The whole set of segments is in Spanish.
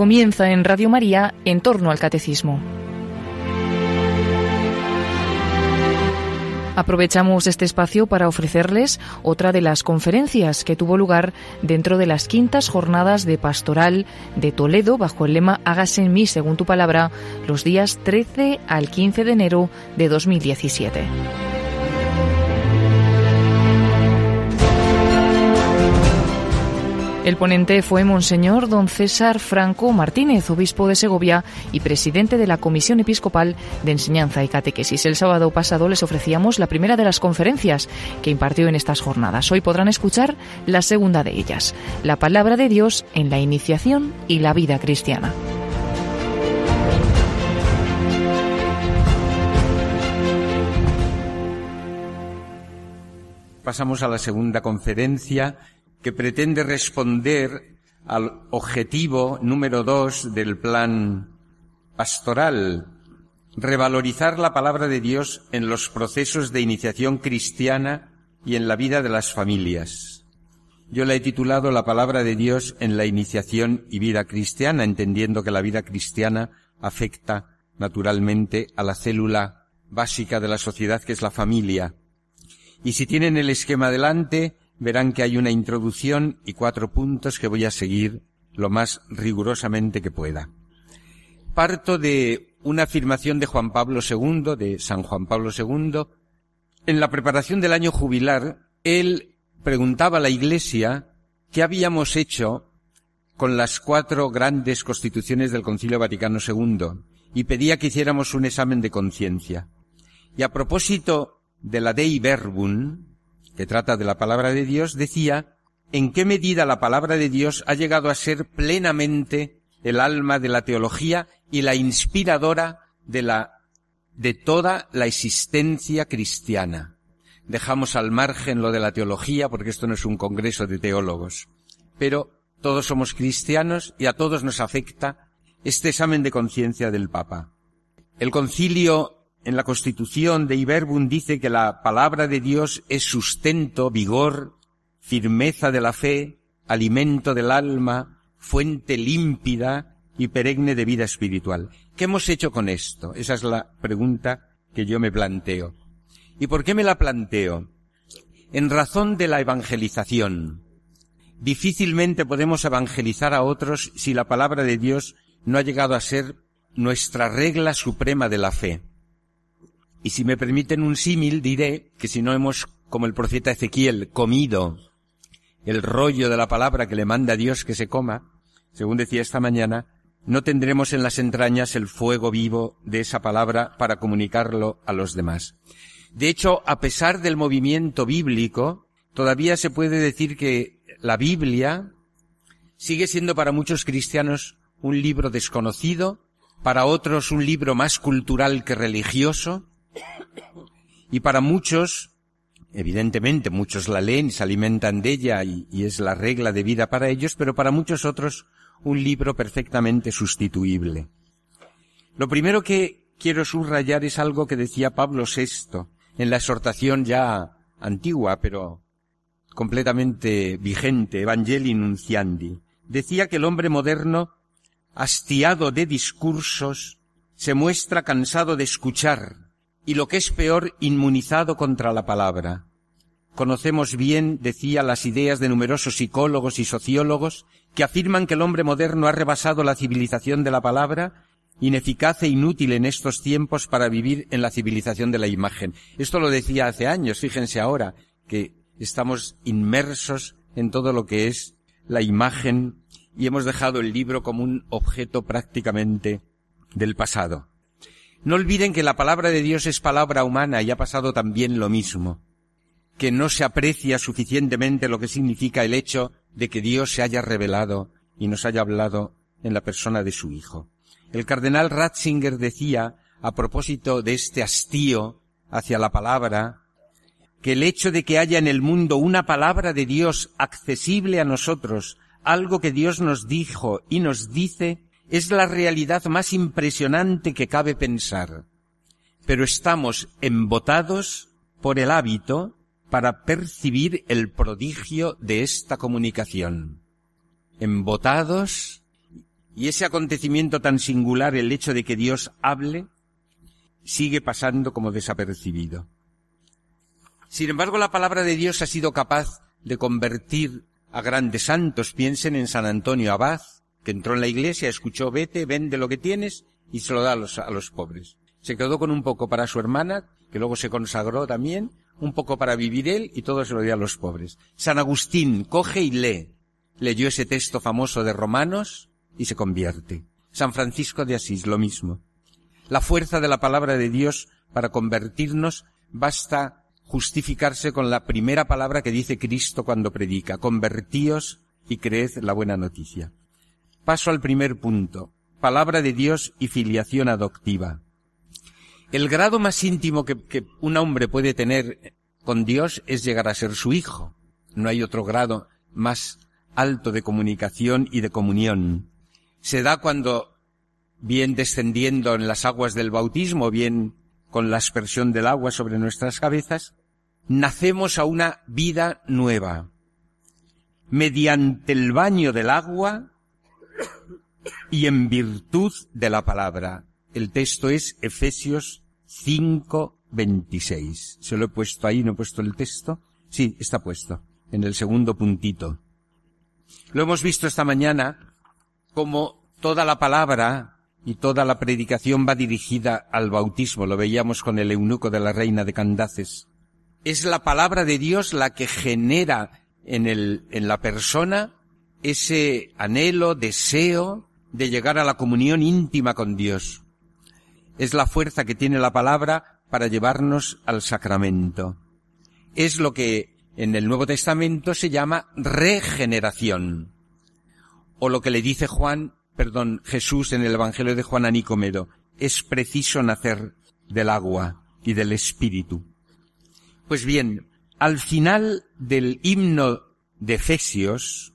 Comienza en Radio María en torno al catecismo. Aprovechamos este espacio para ofrecerles otra de las conferencias que tuvo lugar dentro de las quintas jornadas de pastoral de Toledo bajo el lema Hágase en mí según tu palabra los días 13 al 15 de enero de 2017. El ponente fue Monseñor don César Franco Martínez, obispo de Segovia y presidente de la Comisión Episcopal de Enseñanza y Catequesis. El sábado pasado les ofrecíamos la primera de las conferencias que impartió en estas jornadas. Hoy podrán escuchar la segunda de ellas, la palabra de Dios en la iniciación y la vida cristiana. Pasamos a la segunda conferencia que pretende responder al objetivo número dos del plan pastoral, revalorizar la palabra de Dios en los procesos de iniciación cristiana y en la vida de las familias. Yo la he titulado La palabra de Dios en la iniciación y vida cristiana, entendiendo que la vida cristiana afecta naturalmente a la célula básica de la sociedad que es la familia. Y si tienen el esquema delante, verán que hay una introducción y cuatro puntos que voy a seguir lo más rigurosamente que pueda. Parto de una afirmación de Juan Pablo II, de San Juan Pablo II. En la preparación del año jubilar, él preguntaba a la Iglesia qué habíamos hecho con las cuatro grandes constituciones del Concilio Vaticano II y pedía que hiciéramos un examen de conciencia. Y a propósito de la Dei Verbum, que trata de la palabra de Dios, decía en qué medida la palabra de Dios ha llegado a ser plenamente el alma de la teología y la inspiradora de la de toda la existencia cristiana. Dejamos al margen lo de la teología porque esto no es un congreso de teólogos, pero todos somos cristianos y a todos nos afecta este examen de conciencia del Papa. El concilio en la Constitución de Iberbun dice que la palabra de Dios es sustento, vigor, firmeza de la fe, alimento del alma, fuente límpida y perenne de vida espiritual. ¿Qué hemos hecho con esto? Esa es la pregunta que yo me planteo. ¿Y por qué me la planteo? En razón de la evangelización. Difícilmente podemos evangelizar a otros si la palabra de Dios no ha llegado a ser nuestra regla suprema de la fe. Y si me permiten un símil, diré que si no hemos, como el profeta Ezequiel, comido el rollo de la palabra que le manda Dios que se coma, según decía esta mañana, no tendremos en las entrañas el fuego vivo de esa palabra para comunicarlo a los demás. De hecho, a pesar del movimiento bíblico, todavía se puede decir que la Biblia sigue siendo para muchos cristianos un libro desconocido, para otros un libro más cultural que religioso, y para muchos, evidentemente muchos la leen y se alimentan de ella y, y, es la regla de vida para ellos, pero para muchos otros un libro perfectamente sustituible. Lo primero que quiero subrayar es algo que decía Pablo VI en la exhortación ya antigua, pero completamente vigente, Evangelii Nunciandi. Decía que el hombre moderno, hastiado de discursos, se muestra cansado de escuchar, y lo que es peor, inmunizado contra la palabra. Conocemos bien, decía, las ideas de numerosos psicólogos y sociólogos que afirman que el hombre moderno ha rebasado la civilización de la palabra, ineficaz e inútil en estos tiempos para vivir en la civilización de la imagen. Esto lo decía hace años, fíjense ahora, que estamos inmersos en todo lo que es la imagen y hemos dejado el libro como un objeto prácticamente del pasado. No olviden que la palabra de Dios es palabra humana y ha pasado también lo mismo, que no se aprecia suficientemente lo que significa el hecho de que Dios se haya revelado y nos haya hablado en la persona de su Hijo. El cardenal Ratzinger decía, a propósito de este hastío hacia la palabra, que el hecho de que haya en el mundo una palabra de Dios accesible a nosotros, algo que Dios nos dijo y nos dice, es la realidad más impresionante que cabe pensar, pero estamos embotados por el hábito para percibir el prodigio de esta comunicación. Embotados Y ese acontecimiento tan singular, el hecho de que Dios hable, sigue pasando como desapercibido. Sin embargo, la palabra de Dios ha sido capaz de convertir a grandes santos. Piensen en San Antonio Abad, que entró en la iglesia, escuchó, vete, vende lo que tienes y se lo da a los, a los pobres. Se quedó con un poco para su hermana, que luego se consagró también, un poco para vivir él y todo se lo dio a los pobres. San Agustín coge y lee. Leyó ese texto famoso de Romanos y se convierte. San Francisco de Asís, lo mismo. La fuerza de la palabra de Dios para convertirnos basta justificarse con la primera palabra que dice Cristo cuando predica. Convertíos y creed la buena noticia. Paso al primer punto. Palabra de Dios y filiación adoptiva. El grado más íntimo que, que, un hombre puede tener con Dios es llegar a ser su hijo. No hay otro grado más alto de comunicación y de comunión. Se da cuando, bien descendiendo en las aguas del bautismo, bien con la aspersión del agua sobre nuestras cabezas, nacemos a una vida nueva. Mediante el baño del agua y en virtud de la palabra. El texto es Efesios 5, 26. Se lo he puesto ahí, no he puesto el texto. Sí, está puesto, en el segundo puntito. Lo hemos visto esta mañana como toda la palabra y toda la predicación va dirigida al bautismo. Lo veíamos con el eunuco de la reina de Candaces. Es la palabra de Dios la que genera en el, en la persona ese anhelo, deseo de llegar a la comunión íntima con Dios. Es la fuerza que tiene la palabra para llevarnos al sacramento. Es lo que en el Nuevo Testamento se llama regeneración. O lo que le dice Juan, perdón, Jesús en el Evangelio de Juan a Nicomedo. Es preciso nacer del agua y del Espíritu. Pues bien, al final del himno de Efesios,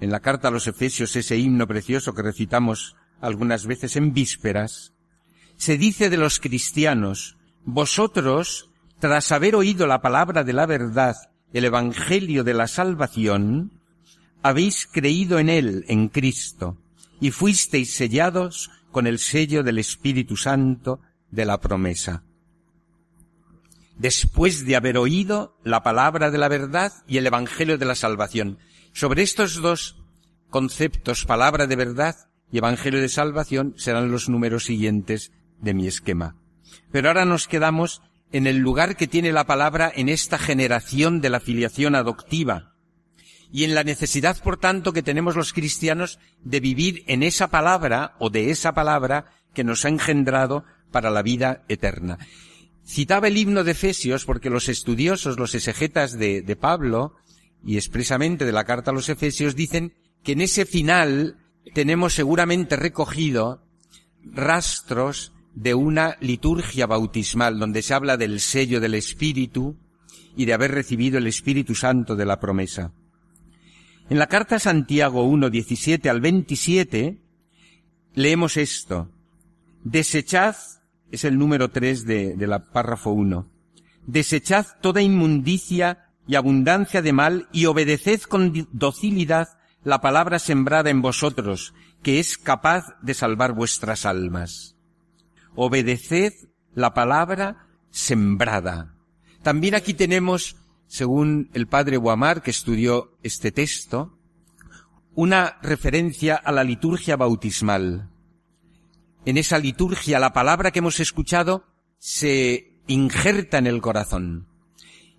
en la carta a los Efesios, ese himno precioso que recitamos algunas veces en vísperas, se dice de los cristianos, vosotros, tras haber oído la palabra de la verdad, el Evangelio de la salvación, habéis creído en él, en Cristo, y fuisteis sellados con el sello del Espíritu Santo de la promesa. Después de haber oído la palabra de la verdad y el Evangelio de la salvación. Sobre estos dos conceptos, palabra de verdad y Evangelio de salvación, serán los números siguientes de mi esquema. Pero ahora nos quedamos en el lugar que tiene la palabra en esta generación de la filiación adoptiva y en la necesidad, por tanto, que tenemos los cristianos de vivir en esa palabra o de esa palabra que nos ha engendrado para la vida eterna. Citaba el himno de Efesios porque los estudiosos, los exegetas de, de Pablo y expresamente de la carta a los Efesios dicen que en ese final tenemos seguramente recogido rastros de una liturgia bautismal donde se habla del sello del Espíritu y de haber recibido el Espíritu Santo de la promesa. En la carta Santiago 1, 17 al 27 leemos esto. Desechad, es el número 3 de, de la párrafo 1. Desechad toda inmundicia y abundancia de mal y obedeced con docilidad la palabra sembrada en vosotros, que es capaz de salvar vuestras almas obedeced la palabra sembrada. También aquí tenemos, según el padre Guamar, que estudió este texto, una referencia a la liturgia bautismal. En esa liturgia la palabra que hemos escuchado se injerta en el corazón.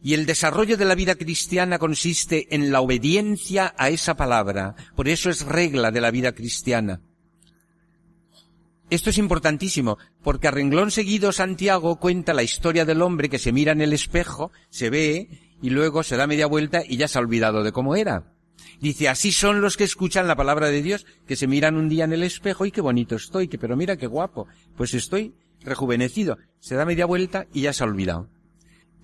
Y el desarrollo de la vida cristiana consiste en la obediencia a esa palabra. Por eso es regla de la vida cristiana. Esto es importantísimo, porque a renglón seguido Santiago cuenta la historia del hombre que se mira en el espejo, se ve, y luego se da media vuelta y ya se ha olvidado de cómo era. Dice, así son los que escuchan la palabra de Dios, que se miran un día en el espejo y qué bonito estoy, que pero mira qué guapo, pues estoy rejuvenecido. Se da media vuelta y ya se ha olvidado.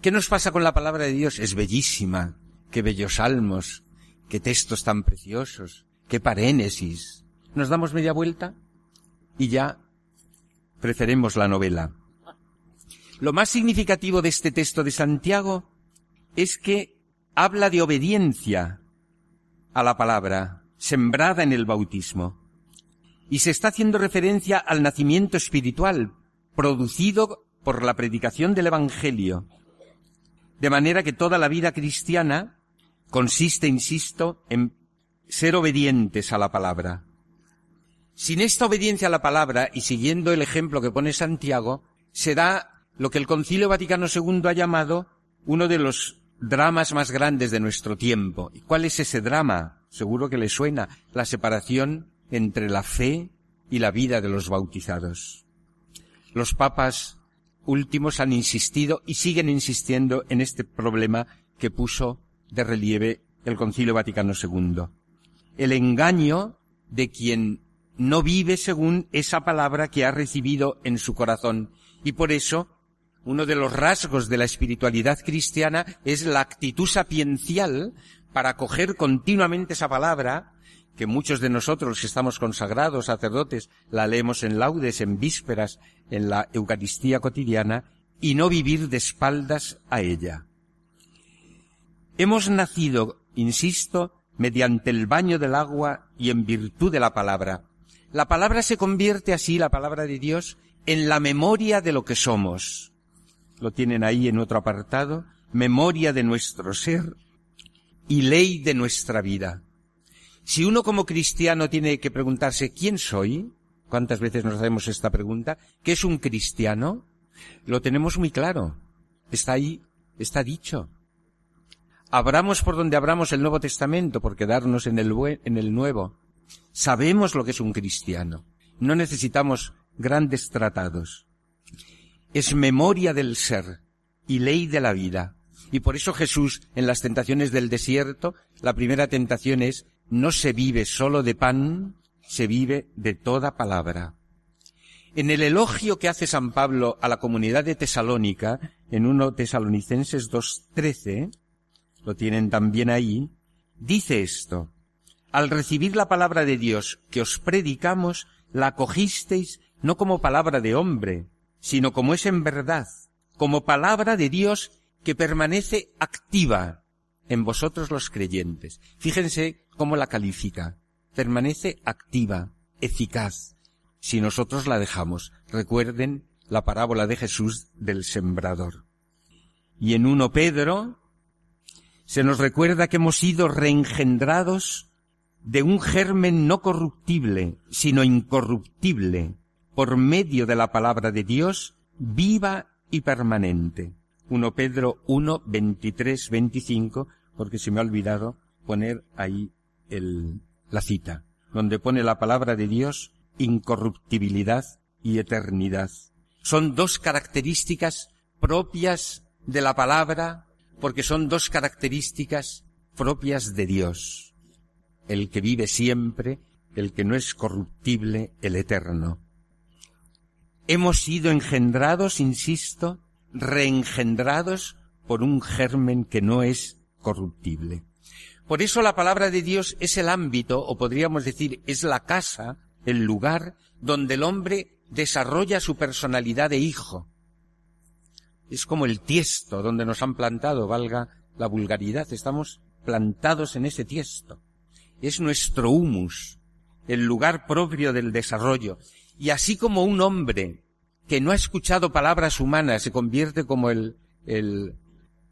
¿Qué nos pasa con la palabra de Dios? Es bellísima, qué bellos salmos, qué textos tan preciosos, qué parénesis. Nos damos media vuelta y ya preferemos la novela. Lo más significativo de este texto de Santiago es que habla de obediencia a la palabra sembrada en el bautismo. y se está haciendo referencia al nacimiento espiritual producido por la predicación del Evangelio. De manera que toda la vida cristiana consiste, insisto, en ser obedientes a la palabra. Sin esta obediencia a la palabra y siguiendo el ejemplo que pone Santiago, se da lo que el Concilio Vaticano II ha llamado uno de los dramas más grandes de nuestro tiempo. ¿Y cuál es ese drama? Seguro que le suena la separación entre la fe y la vida de los bautizados. Los papas últimos han insistido y siguen insistiendo en este problema que puso de relieve el Concilio Vaticano II. El engaño de quien no vive según esa palabra que ha recibido en su corazón. Y por eso, uno de los rasgos de la espiritualidad cristiana es la actitud sapiencial para coger continuamente esa palabra que muchos de nosotros que estamos consagrados, sacerdotes, la leemos en laudes, en vísperas, en la Eucaristía cotidiana, y no vivir de espaldas a ella. Hemos nacido, insisto, mediante el baño del agua y en virtud de la palabra. La palabra se convierte así, la palabra de Dios, en la memoria de lo que somos. Lo tienen ahí en otro apartado, memoria de nuestro ser y ley de nuestra vida. Si uno como cristiano tiene que preguntarse ¿quién soy? ¿Cuántas veces nos hacemos esta pregunta? ¿Qué es un cristiano? Lo tenemos muy claro. Está ahí, está dicho. Abramos por donde abramos el Nuevo Testamento por quedarnos en el, en el Nuevo. Sabemos lo que es un cristiano. No necesitamos grandes tratados. Es memoria del ser y ley de la vida. Y por eso Jesús, en las tentaciones del desierto, la primera tentación es no se vive solo de pan, se vive de toda palabra. En el elogio que hace San Pablo a la comunidad de Tesalónica, en 1 Tesalonicenses 2.13, lo tienen también ahí, dice esto, al recibir la palabra de Dios que os predicamos, la cogisteis no como palabra de hombre, sino como es en verdad, como palabra de Dios que permanece activa en vosotros los creyentes. Fíjense cómo la califica. Permanece activa, eficaz, si nosotros la dejamos. Recuerden la parábola de Jesús del sembrador. Y en 1 Pedro se nos recuerda que hemos sido reengendrados de un germen no corruptible, sino incorruptible, por medio de la palabra de Dios, viva y permanente. 1 Pedro 1, 23, 25, porque se me ha olvidado poner ahí la cita, donde pone la palabra de Dios incorruptibilidad y eternidad. Son dos características propias de la palabra, porque son dos características propias de Dios. El que vive siempre, el que no es corruptible, el eterno. Hemos sido engendrados, insisto, reengendrados por un germen que no es corruptible. Por eso la palabra de Dios es el ámbito, o podríamos decir, es la casa, el lugar donde el hombre desarrolla su personalidad de hijo. Es como el tiesto donde nos han plantado, valga la vulgaridad, estamos plantados en ese tiesto. Es nuestro humus, el lugar propio del desarrollo. Y así como un hombre que no ha escuchado palabras humanas se convierte como el, el,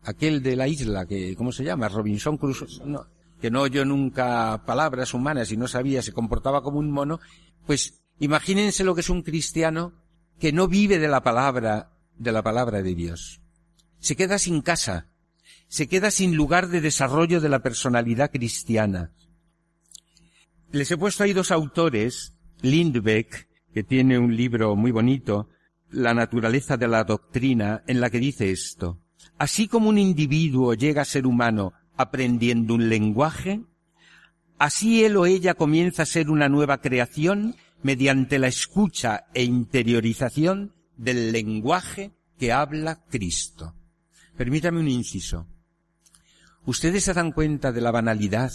aquel de la isla, que, ¿cómo se llama? Robinson Crusoe, no, que no oyó nunca palabras humanas y no sabía, se comportaba como un mono, pues imagínense lo que es un cristiano que no vive de la palabra, de la palabra de Dios. Se queda sin casa, se queda sin lugar de desarrollo de la personalidad cristiana. Les he puesto ahí dos autores, Lindbeck, que tiene un libro muy bonito, La naturaleza de la doctrina, en la que dice esto. Así como un individuo llega a ser humano aprendiendo un lenguaje, así él o ella comienza a ser una nueva creación mediante la escucha e interiorización del lenguaje que habla Cristo. Permítame un inciso. ¿Ustedes se dan cuenta de la banalidad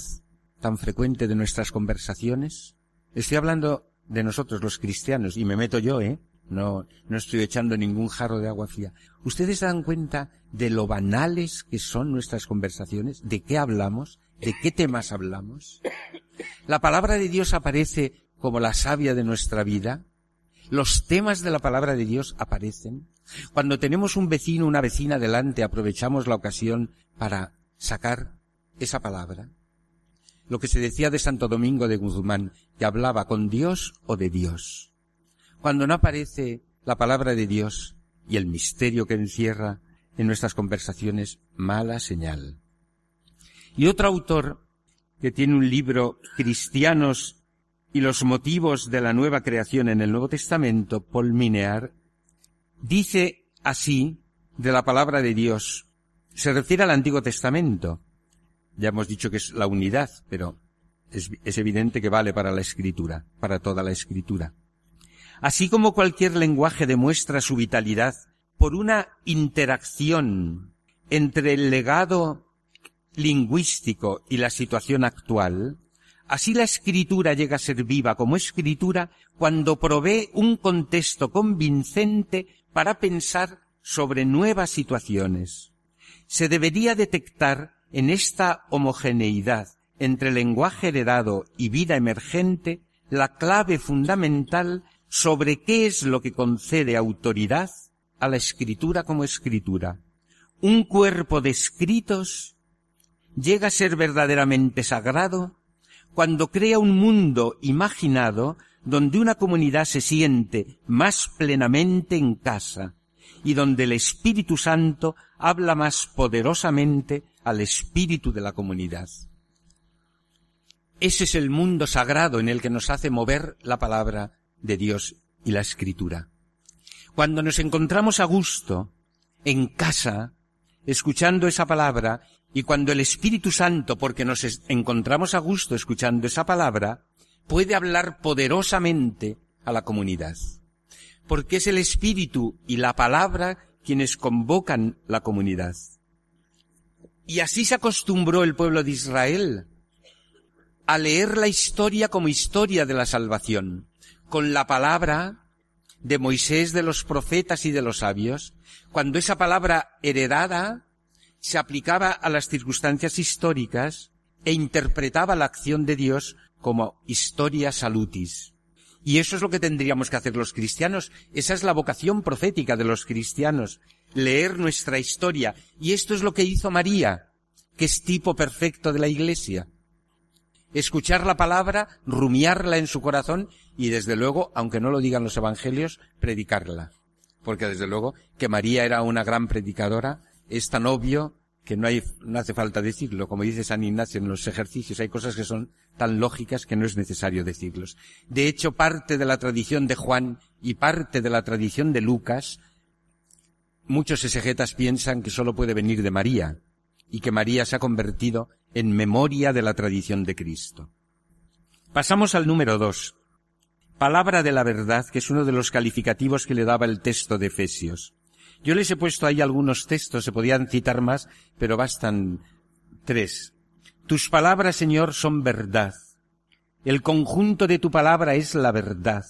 tan frecuente de nuestras conversaciones? Estoy hablando de nosotros los cristianos y me meto yo, ¿eh? No, no estoy echando ningún jarro de agua fría. ¿Ustedes dan cuenta de lo banales que son nuestras conversaciones? ¿De qué hablamos? ¿De qué temas hablamos? La palabra de Dios aparece como la savia de nuestra vida. Los temas de la palabra de Dios aparecen. Cuando tenemos un vecino, una vecina delante, aprovechamos la ocasión para sacar esa palabra. Lo que se decía de Santo Domingo de Guzmán, que hablaba con Dios o de Dios. Cuando no aparece la palabra de Dios y el misterio que encierra en nuestras conversaciones, mala señal. Y otro autor que tiene un libro, Cristianos y los motivos de la nueva creación en el Nuevo Testamento, Paul Minear, dice así de la palabra de Dios. Se refiere al Antiguo Testamento. Ya hemos dicho que es la unidad, pero es, es evidente que vale para la escritura, para toda la escritura. Así como cualquier lenguaje demuestra su vitalidad por una interacción entre el legado lingüístico y la situación actual, así la escritura llega a ser viva como escritura cuando provee un contexto convincente para pensar sobre nuevas situaciones. Se debería detectar en esta homogeneidad entre lenguaje heredado y vida emergente la clave fundamental sobre qué es lo que concede autoridad a la escritura como escritura. Un cuerpo de escritos llega a ser verdaderamente sagrado cuando crea un mundo imaginado donde una comunidad se siente más plenamente en casa y donde el Espíritu Santo habla más poderosamente al espíritu de la comunidad. Ese es el mundo sagrado en el que nos hace mover la palabra de Dios y la escritura. Cuando nos encontramos a gusto, en casa, escuchando esa palabra, y cuando el Espíritu Santo, porque nos encontramos a gusto escuchando esa palabra, puede hablar poderosamente a la comunidad. Porque es el Espíritu y la palabra quienes convocan la comunidad. Y así se acostumbró el pueblo de Israel a leer la historia como historia de la salvación, con la palabra de Moisés, de los profetas y de los sabios, cuando esa palabra heredada se aplicaba a las circunstancias históricas e interpretaba la acción de Dios como historia salutis. Y eso es lo que tendríamos que hacer los cristianos. Esa es la vocación profética de los cristianos, leer nuestra historia. Y esto es lo que hizo María, que es tipo perfecto de la Iglesia. Escuchar la palabra, rumiarla en su corazón y desde luego, aunque no lo digan los evangelios, predicarla. Porque desde luego que María era una gran predicadora, es tan obvio que no hay, no hace falta decirlo. Como dice San Ignacio en los ejercicios, hay cosas que son tan lógicas que no es necesario decirlos. De hecho, parte de la tradición de Juan y parte de la tradición de Lucas, muchos exegetas piensan que solo puede venir de María y que María se ha convertido en memoria de la tradición de Cristo. Pasamos al número dos. Palabra de la verdad, que es uno de los calificativos que le daba el texto de Efesios. Yo les he puesto ahí algunos textos, se podían citar más, pero bastan tres. Tus palabras, Señor, son verdad. El conjunto de tu palabra es la verdad.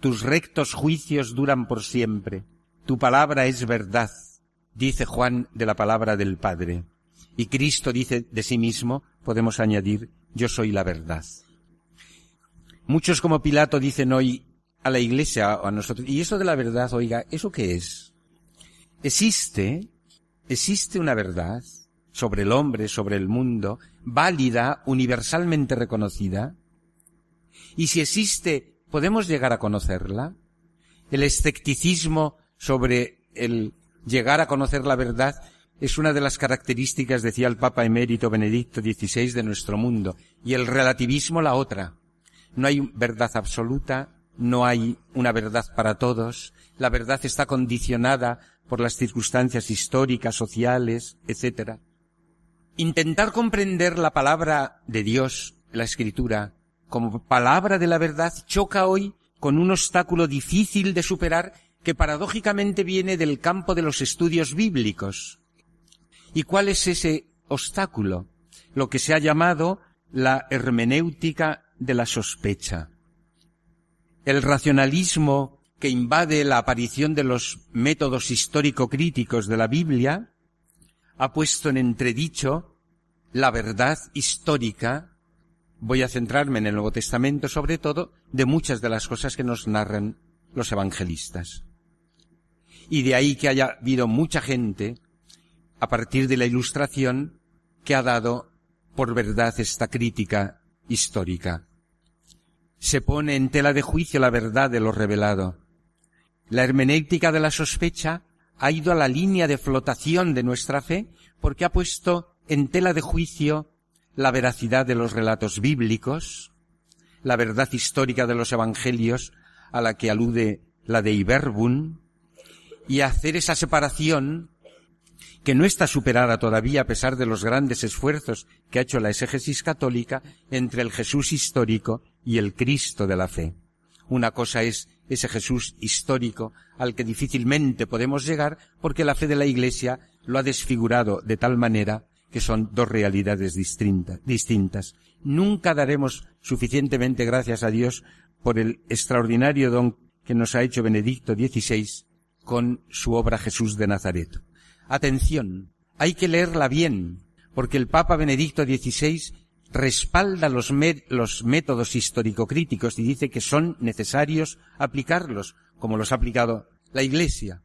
Tus rectos juicios duran por siempre. Tu palabra es verdad, dice Juan de la palabra del Padre. Y Cristo dice de sí mismo, podemos añadir, yo soy la verdad. Muchos como Pilato dicen hoy a la iglesia o a nosotros, y eso de la verdad, oiga, ¿eso qué es? Existe, existe una verdad sobre el hombre, sobre el mundo, válida, universalmente reconocida. Y si existe, ¿podemos llegar a conocerla? El escepticismo sobre el llegar a conocer la verdad es una de las características, decía el Papa emérito Benedicto XVI, de nuestro mundo, y el relativismo la otra. No hay verdad absoluta, no hay una verdad para todos, la verdad está condicionada por las circunstancias históricas, sociales, etc. Intentar comprender la palabra de Dios, la escritura, como palabra de la verdad, choca hoy con un obstáculo difícil de superar que paradójicamente viene del campo de los estudios bíblicos. ¿Y cuál es ese obstáculo? Lo que se ha llamado la hermenéutica de la sospecha. El racionalismo que invade la aparición de los métodos histórico-críticos de la Biblia, ha puesto en entredicho la verdad histórica voy a centrarme en el Nuevo Testamento sobre todo de muchas de las cosas que nos narran los evangelistas. Y de ahí que haya habido mucha gente, a partir de la Ilustración, que ha dado por verdad esta crítica histórica. Se pone en tela de juicio la verdad de lo revelado. La hermenéutica de la sospecha ha ido a la línea de flotación de nuestra fe porque ha puesto en tela de juicio la veracidad de los relatos bíblicos, la verdad histórica de los evangelios a la que alude la de Iberbun, y hacer esa separación que no está superada todavía a pesar de los grandes esfuerzos que ha hecho la exégesis católica entre el Jesús histórico y el Cristo de la fe. Una cosa es ese Jesús histórico al que difícilmente podemos llegar porque la fe de la Iglesia lo ha desfigurado de tal manera que son dos realidades distintas. Nunca daremos suficientemente gracias a Dios por el extraordinario don que nos ha hecho Benedicto XVI con su obra Jesús de Nazaret. Atención, hay que leerla bien, porque el Papa Benedicto XVI respalda los, métodos histórico-críticos y dice que son necesarios aplicarlos, como los ha aplicado la Iglesia.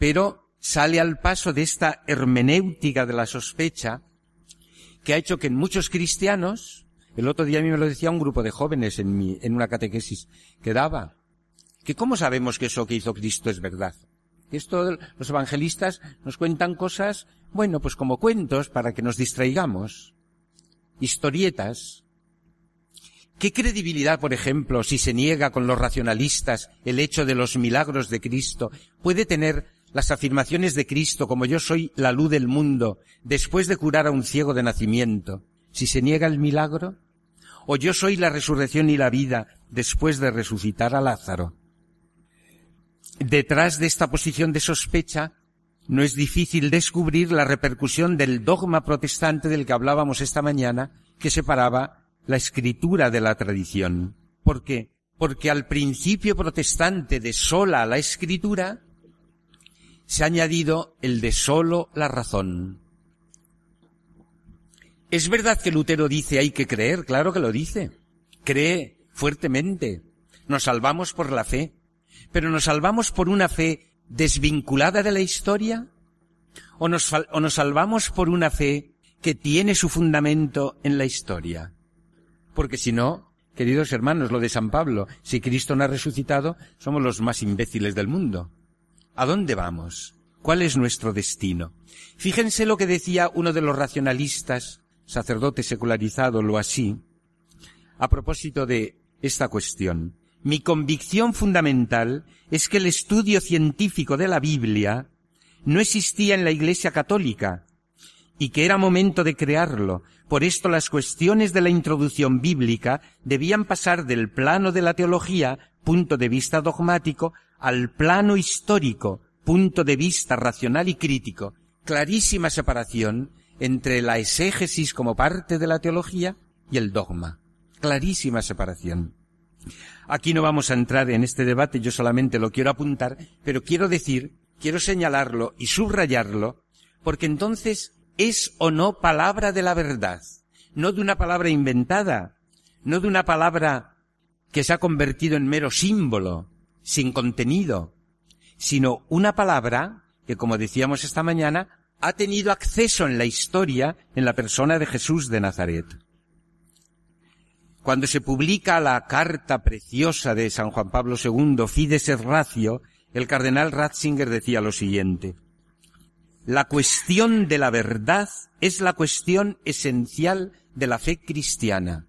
Pero sale al paso de esta hermenéutica de la sospecha que ha hecho que en muchos cristianos, el otro día a mí me lo decía un grupo de jóvenes en, mi, en una catequesis que daba, que cómo sabemos que eso que hizo Cristo es verdad. Esto los evangelistas nos cuentan cosas, bueno, pues como cuentos para que nos distraigamos. Historietas. ¿Qué credibilidad, por ejemplo, si se niega con los racionalistas el hecho de los milagros de Cristo, puede tener las afirmaciones de Cristo como yo soy la luz del mundo después de curar a un ciego de nacimiento, si se niega el milagro? ¿O yo soy la resurrección y la vida después de resucitar a Lázaro? Detrás de esta posición de sospecha no es difícil descubrir la repercusión del dogma protestante del que hablábamos esta mañana, que separaba la escritura de la tradición. ¿Por qué? Porque al principio protestante de sola la escritura se ha añadido el de solo la razón. Es verdad que Lutero dice hay que creer, claro que lo dice. Cree fuertemente. Nos salvamos por la fe pero nos salvamos por una fe desvinculada de la historia o nos, o nos salvamos por una fe que tiene su fundamento en la historia. Porque si no, queridos hermanos, lo de San Pablo, si Cristo no ha resucitado, somos los más imbéciles del mundo. ¿A dónde vamos? ¿Cuál es nuestro destino? Fíjense lo que decía uno de los racionalistas, sacerdote secularizado, lo así, a propósito de esta cuestión. Mi convicción fundamental es que el estudio científico de la Biblia no existía en la Iglesia católica y que era momento de crearlo. Por esto las cuestiones de la introducción bíblica debían pasar del plano de la teología, punto de vista dogmático, al plano histórico, punto de vista racional y crítico. Clarísima separación entre la exégesis como parte de la teología y el dogma. Clarísima separación. Aquí no vamos a entrar en este debate, yo solamente lo quiero apuntar, pero quiero decir, quiero señalarlo y subrayarlo, porque entonces es o no palabra de la verdad, no de una palabra inventada, no de una palabra que se ha convertido en mero símbolo, sin contenido, sino una palabra que, como decíamos esta mañana, ha tenido acceso en la historia en la persona de Jesús de Nazaret. Cuando se publica la carta preciosa de San Juan Pablo II, Fides et Ratio, el cardenal Ratzinger decía lo siguiente. La cuestión de la verdad es la cuestión esencial de la fe cristiana.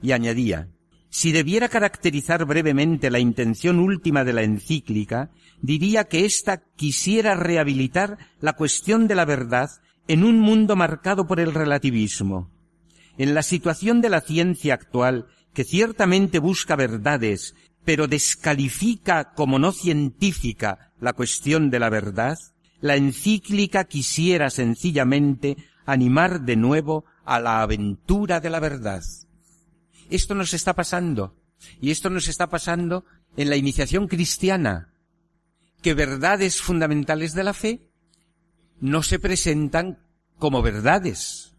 Y añadía, si debiera caracterizar brevemente la intención última de la encíclica, diría que ésta quisiera rehabilitar la cuestión de la verdad en un mundo marcado por el relativismo en la situación de la ciencia actual, que ciertamente busca verdades, pero descalifica como no científica la cuestión de la verdad, la encíclica quisiera sencillamente animar de nuevo a la aventura de la verdad. Esto nos está pasando, y esto nos está pasando en la iniciación cristiana, que verdades fundamentales de la fe no se presentan como verdades,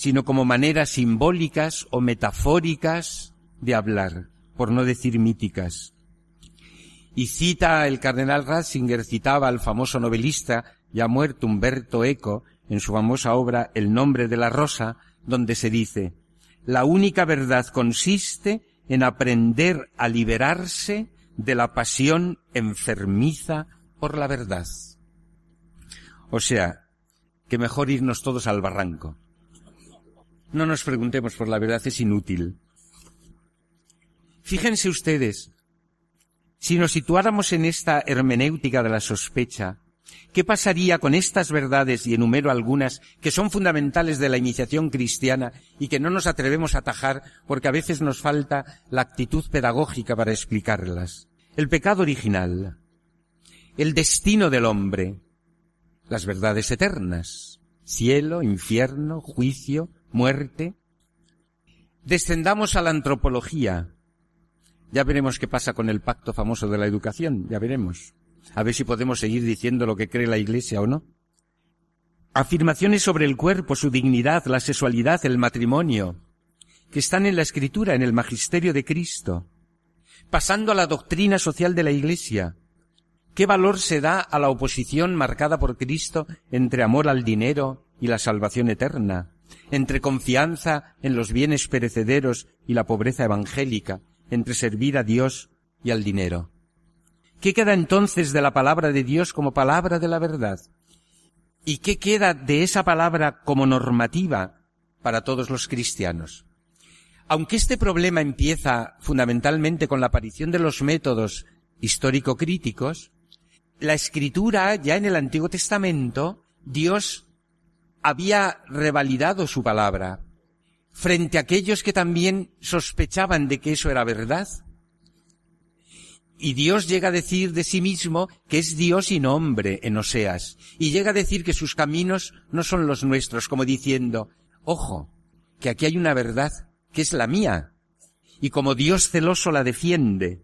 sino como maneras simbólicas o metafóricas de hablar, por no decir míticas. Y cita el cardenal Ratzinger, citaba al famoso novelista ya muerto Humberto Eco en su famosa obra El nombre de la rosa, donde se dice, la única verdad consiste en aprender a liberarse de la pasión enfermiza por la verdad. O sea, que mejor irnos todos al barranco. No nos preguntemos por la verdad, es inútil. Fíjense ustedes, si nos situáramos en esta hermenéutica de la sospecha, ¿qué pasaría con estas verdades, y enumero algunas, que son fundamentales de la iniciación cristiana y que no nos atrevemos a atajar porque a veces nos falta la actitud pedagógica para explicarlas? El pecado original, el destino del hombre, las verdades eternas, cielo, infierno, juicio, muerte. Descendamos a la antropología. Ya veremos qué pasa con el pacto famoso de la educación, ya veremos. A ver si podemos seguir diciendo lo que cree la Iglesia o no. Afirmaciones sobre el cuerpo, su dignidad, la sexualidad, el matrimonio, que están en la Escritura, en el Magisterio de Cristo. Pasando a la doctrina social de la Iglesia, ¿Qué valor se da a la oposición marcada por Cristo entre amor al dinero y la salvación eterna, entre confianza en los bienes perecederos y la pobreza evangélica, entre servir a Dios y al dinero? ¿Qué queda entonces de la palabra de Dios como palabra de la verdad? ¿Y qué queda de esa palabra como normativa para todos los cristianos? Aunque este problema empieza fundamentalmente con la aparición de los métodos histórico-críticos, la escritura, ya en el Antiguo Testamento, Dios había revalidado su palabra frente a aquellos que también sospechaban de que eso era verdad. Y Dios llega a decir de sí mismo que es Dios y no hombre en Oseas. Y llega a decir que sus caminos no son los nuestros, como diciendo, ojo, que aquí hay una verdad que es la mía. Y como Dios celoso la defiende,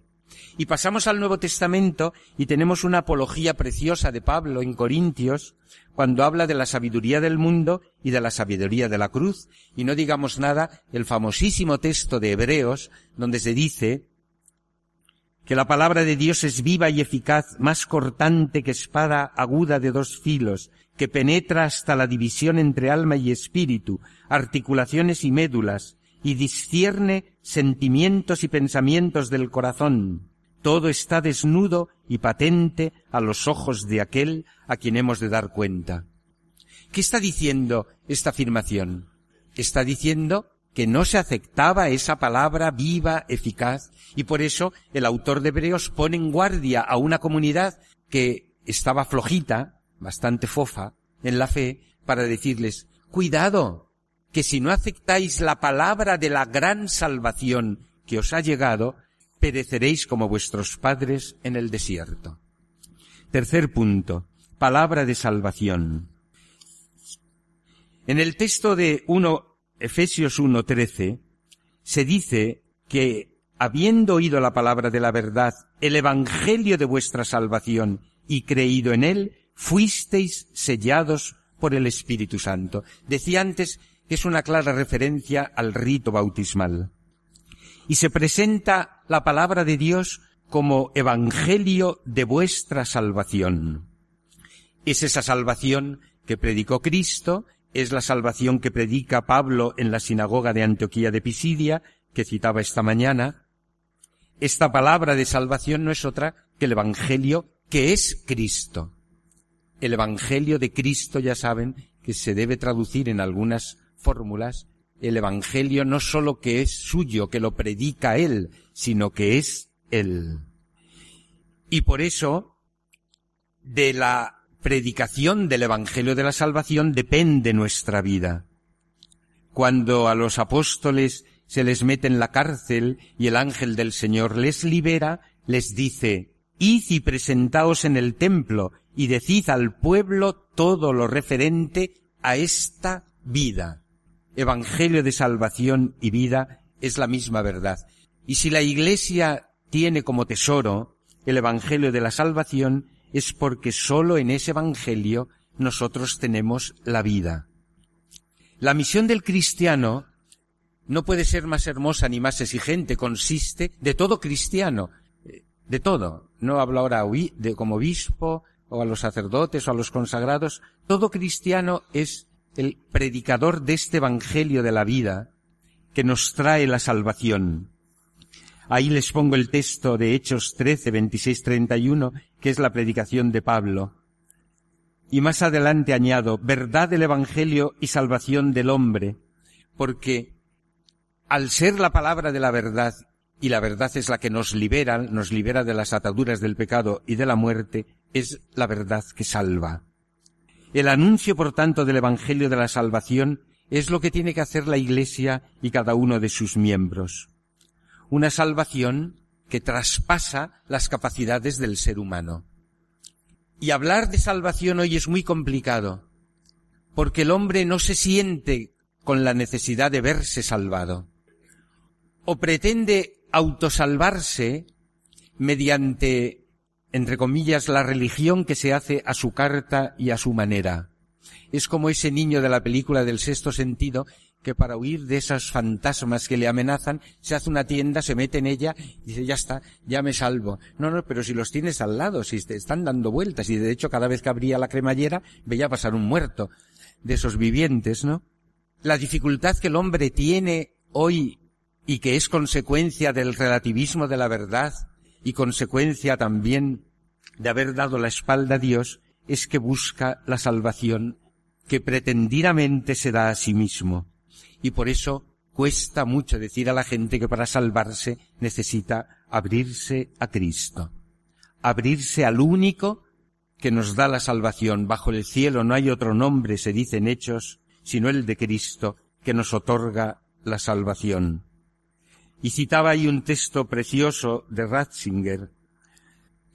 y pasamos al Nuevo Testamento y tenemos una apología preciosa de Pablo en Corintios, cuando habla de la sabiduría del mundo y de la sabiduría de la cruz. Y no digamos nada, el famosísimo texto de Hebreos, donde se dice que la palabra de Dios es viva y eficaz, más cortante que espada aguda de dos filos, que penetra hasta la división entre alma y espíritu, articulaciones y médulas, y discierne sentimientos y pensamientos del corazón. Todo está desnudo y patente a los ojos de aquel a quien hemos de dar cuenta. ¿Qué está diciendo esta afirmación? Está diciendo que no se aceptaba esa palabra viva, eficaz, y por eso el autor de Hebreos pone en guardia a una comunidad que estaba flojita, bastante fofa, en la fe, para decirles, cuidado, que si no aceptáis la palabra de la gran salvación que os ha llegado, pereceréis como vuestros padres en el desierto. Tercer punto, palabra de salvación. En el texto de 1, Efesios 1.13, se dice que, habiendo oído la palabra de la verdad, el evangelio de vuestra salvación, y creído en él, fuisteis sellados por el Espíritu Santo. Decía antes es una clara referencia al rito bautismal. Y se presenta la palabra de Dios como evangelio de vuestra salvación. Es esa salvación que predicó Cristo, es la salvación que predica Pablo en la sinagoga de Antioquía de Pisidia, que citaba esta mañana. Esta palabra de salvación no es otra que el evangelio que es Cristo. El evangelio de Cristo, ya saben, que se debe traducir en algunas fórmulas, el Evangelio no sólo que es suyo, que lo predica Él, sino que es Él. Y por eso, de la predicación del Evangelio de la Salvación depende nuestra vida. Cuando a los apóstoles se les mete en la cárcel y el ángel del Señor les libera, les dice, Id y presentaos en el templo y decid al pueblo todo lo referente a esta vida. Evangelio de salvación y vida es la misma verdad. Y si la Iglesia tiene como tesoro el Evangelio de la salvación, es porque sólo en ese Evangelio nosotros tenemos la vida. La misión del cristiano no puede ser más hermosa ni más exigente, consiste de todo cristiano, de todo. No hablo ahora de como obispo o a los sacerdotes o a los consagrados. Todo cristiano es el predicador de este evangelio de la vida que nos trae la salvación. Ahí les pongo el texto de Hechos 13, 26, 31, que es la predicación de Pablo. Y más adelante añado, verdad del Evangelio y salvación del hombre, porque al ser la palabra de la verdad, y la verdad es la que nos libera, nos libera de las ataduras del pecado y de la muerte, es la verdad que salva. El anuncio, por tanto, del Evangelio de la salvación es lo que tiene que hacer la Iglesia y cada uno de sus miembros. Una salvación que traspasa las capacidades del ser humano. Y hablar de salvación hoy es muy complicado, porque el hombre no se siente con la necesidad de verse salvado, o pretende autosalvarse mediante, entre comillas, la religión que se hace a su carta y a su manera. Es como ese niño de la película del sexto sentido que para huir de esos fantasmas que le amenazan, se hace una tienda, se mete en ella y dice, ya está, ya me salvo. No, no, pero si los tienes al lado, si te están dando vueltas, y de hecho cada vez que abría la cremallera veía pasar un muerto de esos vivientes, ¿no? La dificultad que el hombre tiene hoy y que es consecuencia del relativismo de la verdad y consecuencia también de haber dado la espalda a Dios, es que busca la salvación que pretendidamente se da a sí mismo y por eso cuesta mucho decir a la gente que para salvarse necesita abrirse a Cristo, abrirse al único que nos da la salvación. Bajo el cielo no hay otro nombre, se dice en Hechos, sino el de Cristo, que nos otorga la salvación. Y citaba ahí un texto precioso de Ratzinger,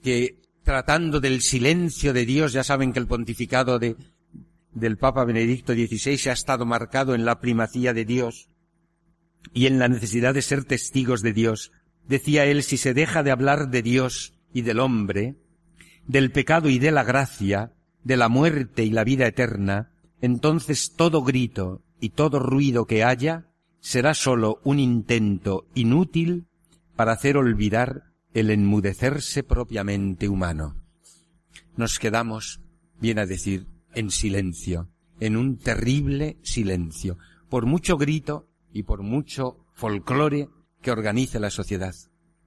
que tratando del silencio de Dios, ya saben que el pontificado de del Papa Benedicto XVI ha estado marcado en la primacía de Dios y en la necesidad de ser testigos de Dios. Decía él, si se deja de hablar de Dios y del hombre, del pecado y de la gracia, de la muerte y la vida eterna, entonces todo grito y todo ruido que haya será sólo un intento inútil para hacer olvidar el enmudecerse propiamente humano. Nos quedamos, bien a decir, en silencio, en un terrible silencio, por mucho grito y por mucho folclore que organice la sociedad.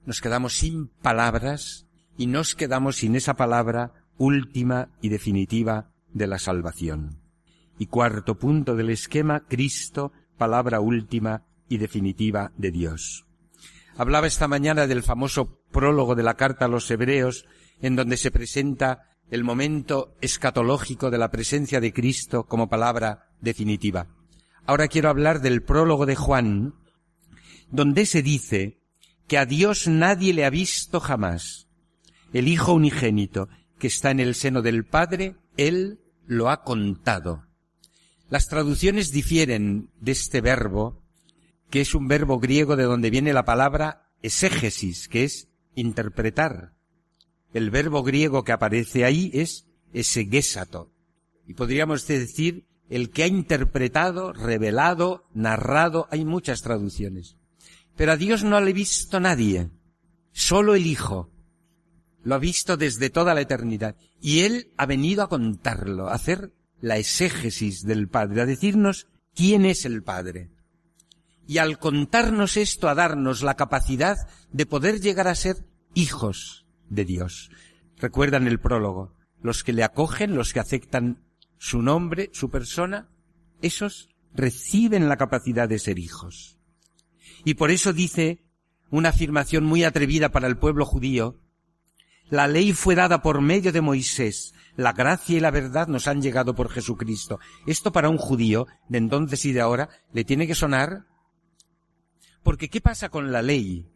Nos quedamos sin palabras y nos quedamos sin esa palabra última y definitiva de la salvación. Y cuarto punto del esquema, Cristo, palabra última y definitiva de Dios. Hablaba esta mañana del famoso prólogo de la carta a los hebreos, en donde se presenta el momento escatológico de la presencia de Cristo como palabra definitiva. Ahora quiero hablar del prólogo de Juan, donde se dice que a Dios nadie le ha visto jamás. El Hijo unigénito que está en el seno del Padre, Él lo ha contado. Las traducciones difieren de este verbo, que es un verbo griego de donde viene la palabra exégesis, que es interpretar. El verbo griego que aparece ahí es esegésato. Y podríamos decir el que ha interpretado, revelado, narrado, hay muchas traducciones. Pero a Dios no le ha visto nadie, solo el Hijo. Lo ha visto desde toda la eternidad. Y Él ha venido a contarlo, a hacer la exégesis del Padre, a decirnos quién es el Padre. Y al contarnos esto, a darnos la capacidad de poder llegar a ser hijos de Dios. Recuerdan el prólogo. Los que le acogen, los que aceptan su nombre, su persona, esos reciben la capacidad de ser hijos. Y por eso dice una afirmación muy atrevida para el pueblo judío, la ley fue dada por medio de Moisés, la gracia y la verdad nos han llegado por Jesucristo. Esto para un judío de entonces y de ahora le tiene que sonar porque ¿qué pasa con la ley?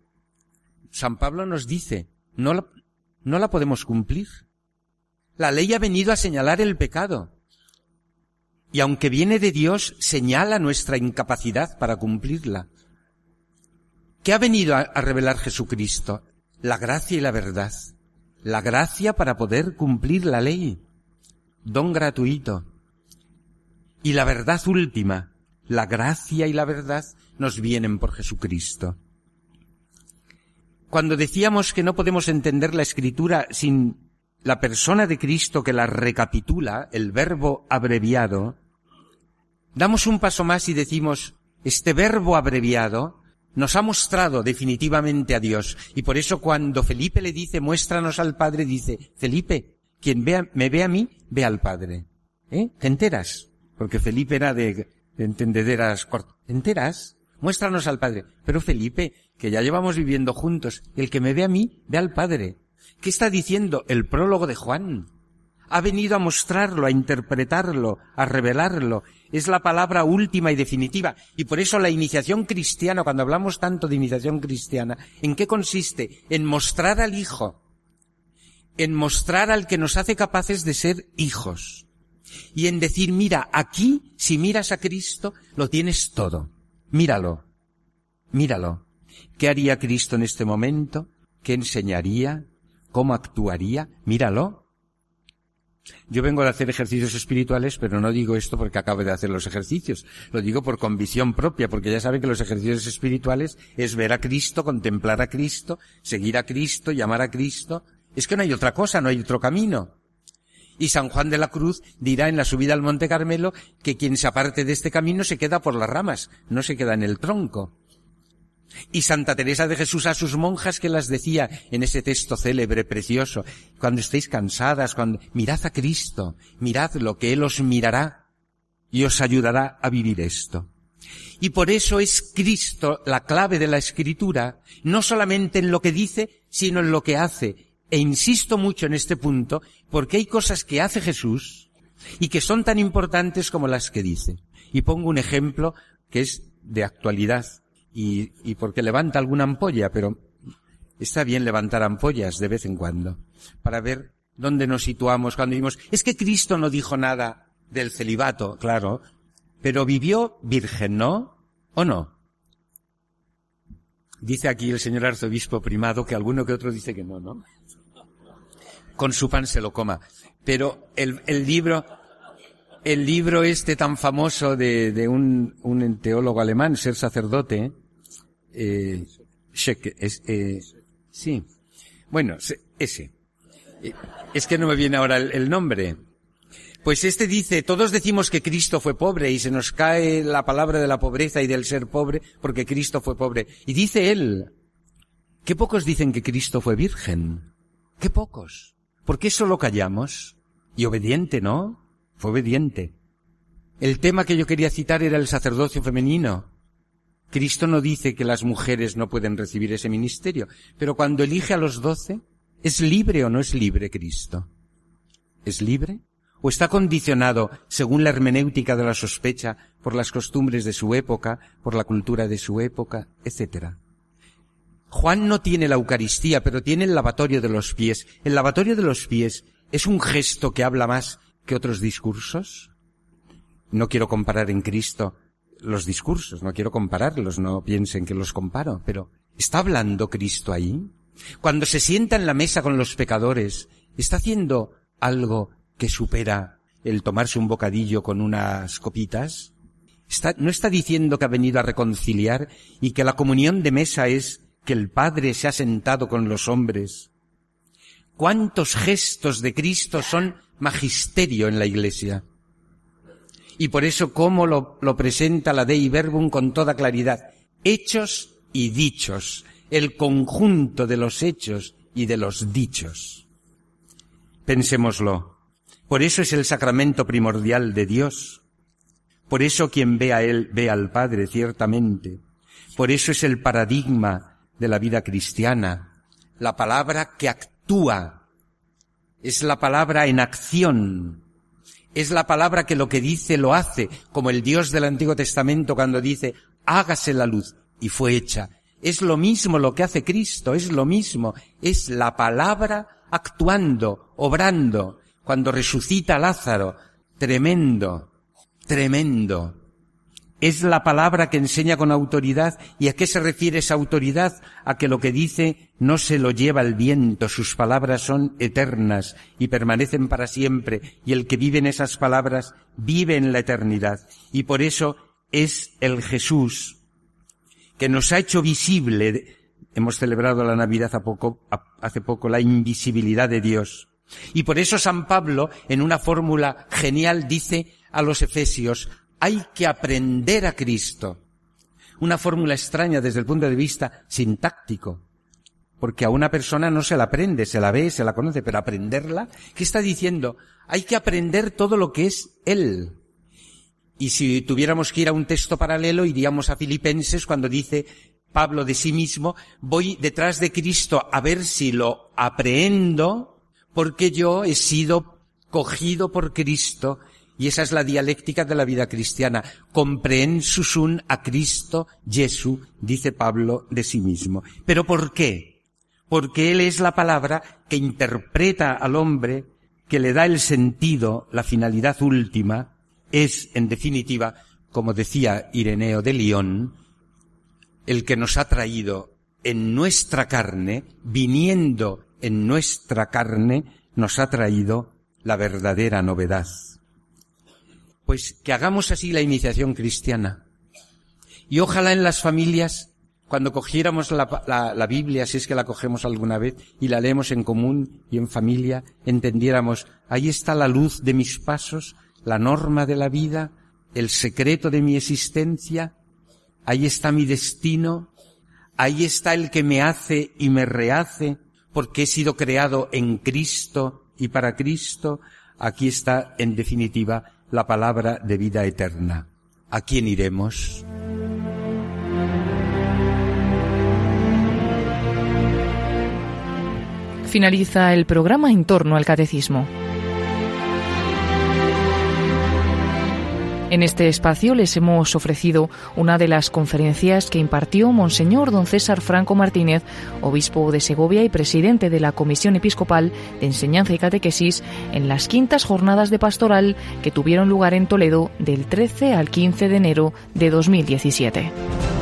San Pablo nos dice, no la, podemos cumplir. La ley ha venido a señalar el pecado. Y aunque viene de Dios, señala nuestra incapacidad para cumplirla. ¿Qué ha venido a, revelar Jesucristo? La gracia y la verdad. La gracia para poder cumplir la ley. Don gratuito. Y la verdad última, la gracia y la verdad nos vienen por Jesucristo. Cuando decíamos que no podemos entender la escritura sin la persona de Cristo que la recapitula, el verbo abreviado, damos un paso más y decimos, este verbo abreviado nos ha mostrado definitivamente a Dios. Y por eso cuando Felipe le dice, muéstranos al Padre, dice, Felipe, quien vea, me ve a mí, ve al Padre. ¿Eh? ¿Te enteras? Porque Felipe era de, de entendederas ¿Te enteras? Muéstranos al Padre. Pero Felipe, que ya llevamos viviendo juntos, el que me ve a mí, ve al Padre. ¿Qué está diciendo el prólogo de Juan? Ha venido a mostrarlo, a interpretarlo, a revelarlo. Es la palabra última y definitiva. Y por eso la iniciación cristiana, cuando hablamos tanto de iniciación cristiana, ¿en qué consiste? En mostrar al Hijo. En mostrar al que nos hace capaces de ser hijos. Y en decir, mira, aquí, si miras a Cristo, lo tienes todo. Míralo. Míralo. ¿Qué haría Cristo en este momento? ¿Qué enseñaría? ¿Cómo actuaría? Míralo. Yo vengo de hacer ejercicios espirituales, pero no digo esto porque acabe de hacer los ejercicios. Lo digo por convicción propia, porque ya saben que los ejercicios espirituales es ver a Cristo, contemplar a Cristo, seguir a Cristo, llamar a Cristo. Es que no hay otra cosa, no hay otro camino. Y San Juan de la Cruz dirá en la subida al Monte Carmelo que quien se aparte de este camino se queda por las ramas, no se queda en el tronco. Y Santa Teresa de Jesús a sus monjas que las decía en ese texto célebre, precioso, cuando estéis cansadas, cuando mirad a Cristo, mirad lo que Él os mirará y os ayudará a vivir esto. Y por eso es Cristo la clave de la escritura, no solamente en lo que dice, sino en lo que hace. E insisto mucho en este punto, porque hay cosas que hace Jesús y que son tan importantes como las que dice. Y pongo un ejemplo que es de actualidad y, y porque levanta alguna ampolla, pero está bien levantar ampollas de vez en cuando para ver dónde nos situamos cuando dimos, es que Cristo no dijo nada del celibato, claro, pero vivió virgen, ¿no? ¿O no? Dice aquí el señor arzobispo primado que alguno que otro dice que no, ¿no? Con su pan se lo coma. Pero el, el libro, el libro este tan famoso de, de un, un teólogo alemán, ser sacerdote, eh, es, eh, sí. Bueno, ese. Eh, es que no me viene ahora el, nombre. Pues este dice, todos decimos que Cristo fue pobre y se nos cae la palabra de la pobreza y del ser pobre porque Cristo fue pobre. Y dice él, ¿qué pocos dicen que Cristo fue virgen? ¿Qué pocos? ¿Por qué solo callamos? Y obediente, ¿no? Fue obediente. El tema que yo quería citar era el sacerdocio femenino. Cristo no dice que las mujeres no pueden recibir ese ministerio, pero cuando elige a los doce, ¿es libre o no es libre Cristo? ¿Es libre? ¿O está condicionado, según la hermenéutica de la sospecha, por las costumbres de su época, por la cultura de su época, etc.? Juan no tiene la Eucaristía, pero tiene el lavatorio de los pies. ¿El lavatorio de los pies es un gesto que habla más que otros discursos? No quiero comparar en Cristo los discursos, no quiero compararlos, no piensen que los comparo, pero ¿está hablando Cristo ahí? Cuando se sienta en la mesa con los pecadores, ¿está haciendo algo que supera el tomarse un bocadillo con unas copitas? ¿No está diciendo que ha venido a reconciliar y que la comunión de mesa es que el Padre se ha sentado con los hombres? ¿Cuántos gestos de Cristo son magisterio en la Iglesia? Y por eso cómo lo, lo presenta la Dei Verbum con toda claridad. Hechos y dichos, el conjunto de los hechos y de los dichos. Pensémoslo. Por eso es el sacramento primordial de Dios. Por eso quien ve a Él ve al Padre, ciertamente. Por eso es el paradigma de la vida cristiana. La palabra que actúa. Es la palabra en acción. Es la palabra que lo que dice lo hace, como el Dios del Antiguo Testamento cuando dice, hágase la luz, y fue hecha. Es lo mismo lo que hace Cristo, es lo mismo, es la palabra actuando, obrando, cuando resucita Lázaro, tremendo, tremendo. Es la palabra que enseña con autoridad. ¿Y a qué se refiere esa autoridad? A que lo que dice no se lo lleva el viento, sus palabras son eternas y permanecen para siempre, y el que vive en esas palabras vive en la eternidad. Y por eso es el Jesús que nos ha hecho visible. Hemos celebrado la Navidad hace poco, la invisibilidad de Dios. Y por eso San Pablo, en una fórmula genial, dice a los Efesios, hay que aprender a Cristo. Una fórmula extraña desde el punto de vista sintáctico. Porque a una persona no se la aprende, se la ve, se la conoce, pero aprenderla, ¿qué está diciendo? Hay que aprender todo lo que es Él. Y si tuviéramos que ir a un texto paralelo, iríamos a Filipenses cuando dice Pablo de sí mismo, voy detrás de Cristo a ver si lo aprehendo, porque yo he sido cogido por Cristo y esa es la dialéctica de la vida cristiana. Comprehend susun a Cristo Jesús, dice Pablo de sí mismo. ¿Pero por qué? Porque Él es la palabra que interpreta al hombre, que le da el sentido, la finalidad última, es, en definitiva, como decía Ireneo de León, el que nos ha traído en nuestra carne, viniendo en nuestra carne, nos ha traído la verdadera novedad. Pues que hagamos así la iniciación cristiana. Y ojalá en las familias, cuando cogiéramos la, la, Biblia, si es que la cogemos alguna vez, y la leemos en común y en familia, entendiéramos, ahí está la luz de mis pasos, la norma de la vida, el secreto de mi existencia, ahí está mi destino, ahí está el que me hace y me rehace, porque he sido creado en Cristo y para Cristo, aquí está, en definitiva, la palabra de vida eterna. ¿A quién iremos? Finaliza el programa en torno al catecismo. En este espacio les hemos ofrecido una de las conferencias que impartió Monseñor don César Franco Martínez, obispo de Segovia y presidente de la Comisión Episcopal de Enseñanza y Catequesis, en las quintas jornadas de pastoral que tuvieron lugar en Toledo del 13 al 15 de enero de 2017.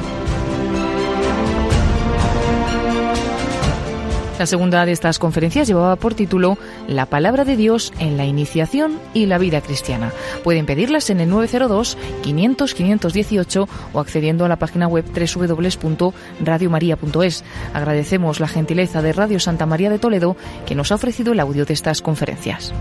La segunda de estas conferencias llevaba por título La palabra de Dios en la iniciación y la vida cristiana. Pueden pedirlas en el 902 500 518 o accediendo a la página web www.radiomaria.es. Agradecemos la gentileza de Radio Santa María de Toledo que nos ha ofrecido el audio de estas conferencias.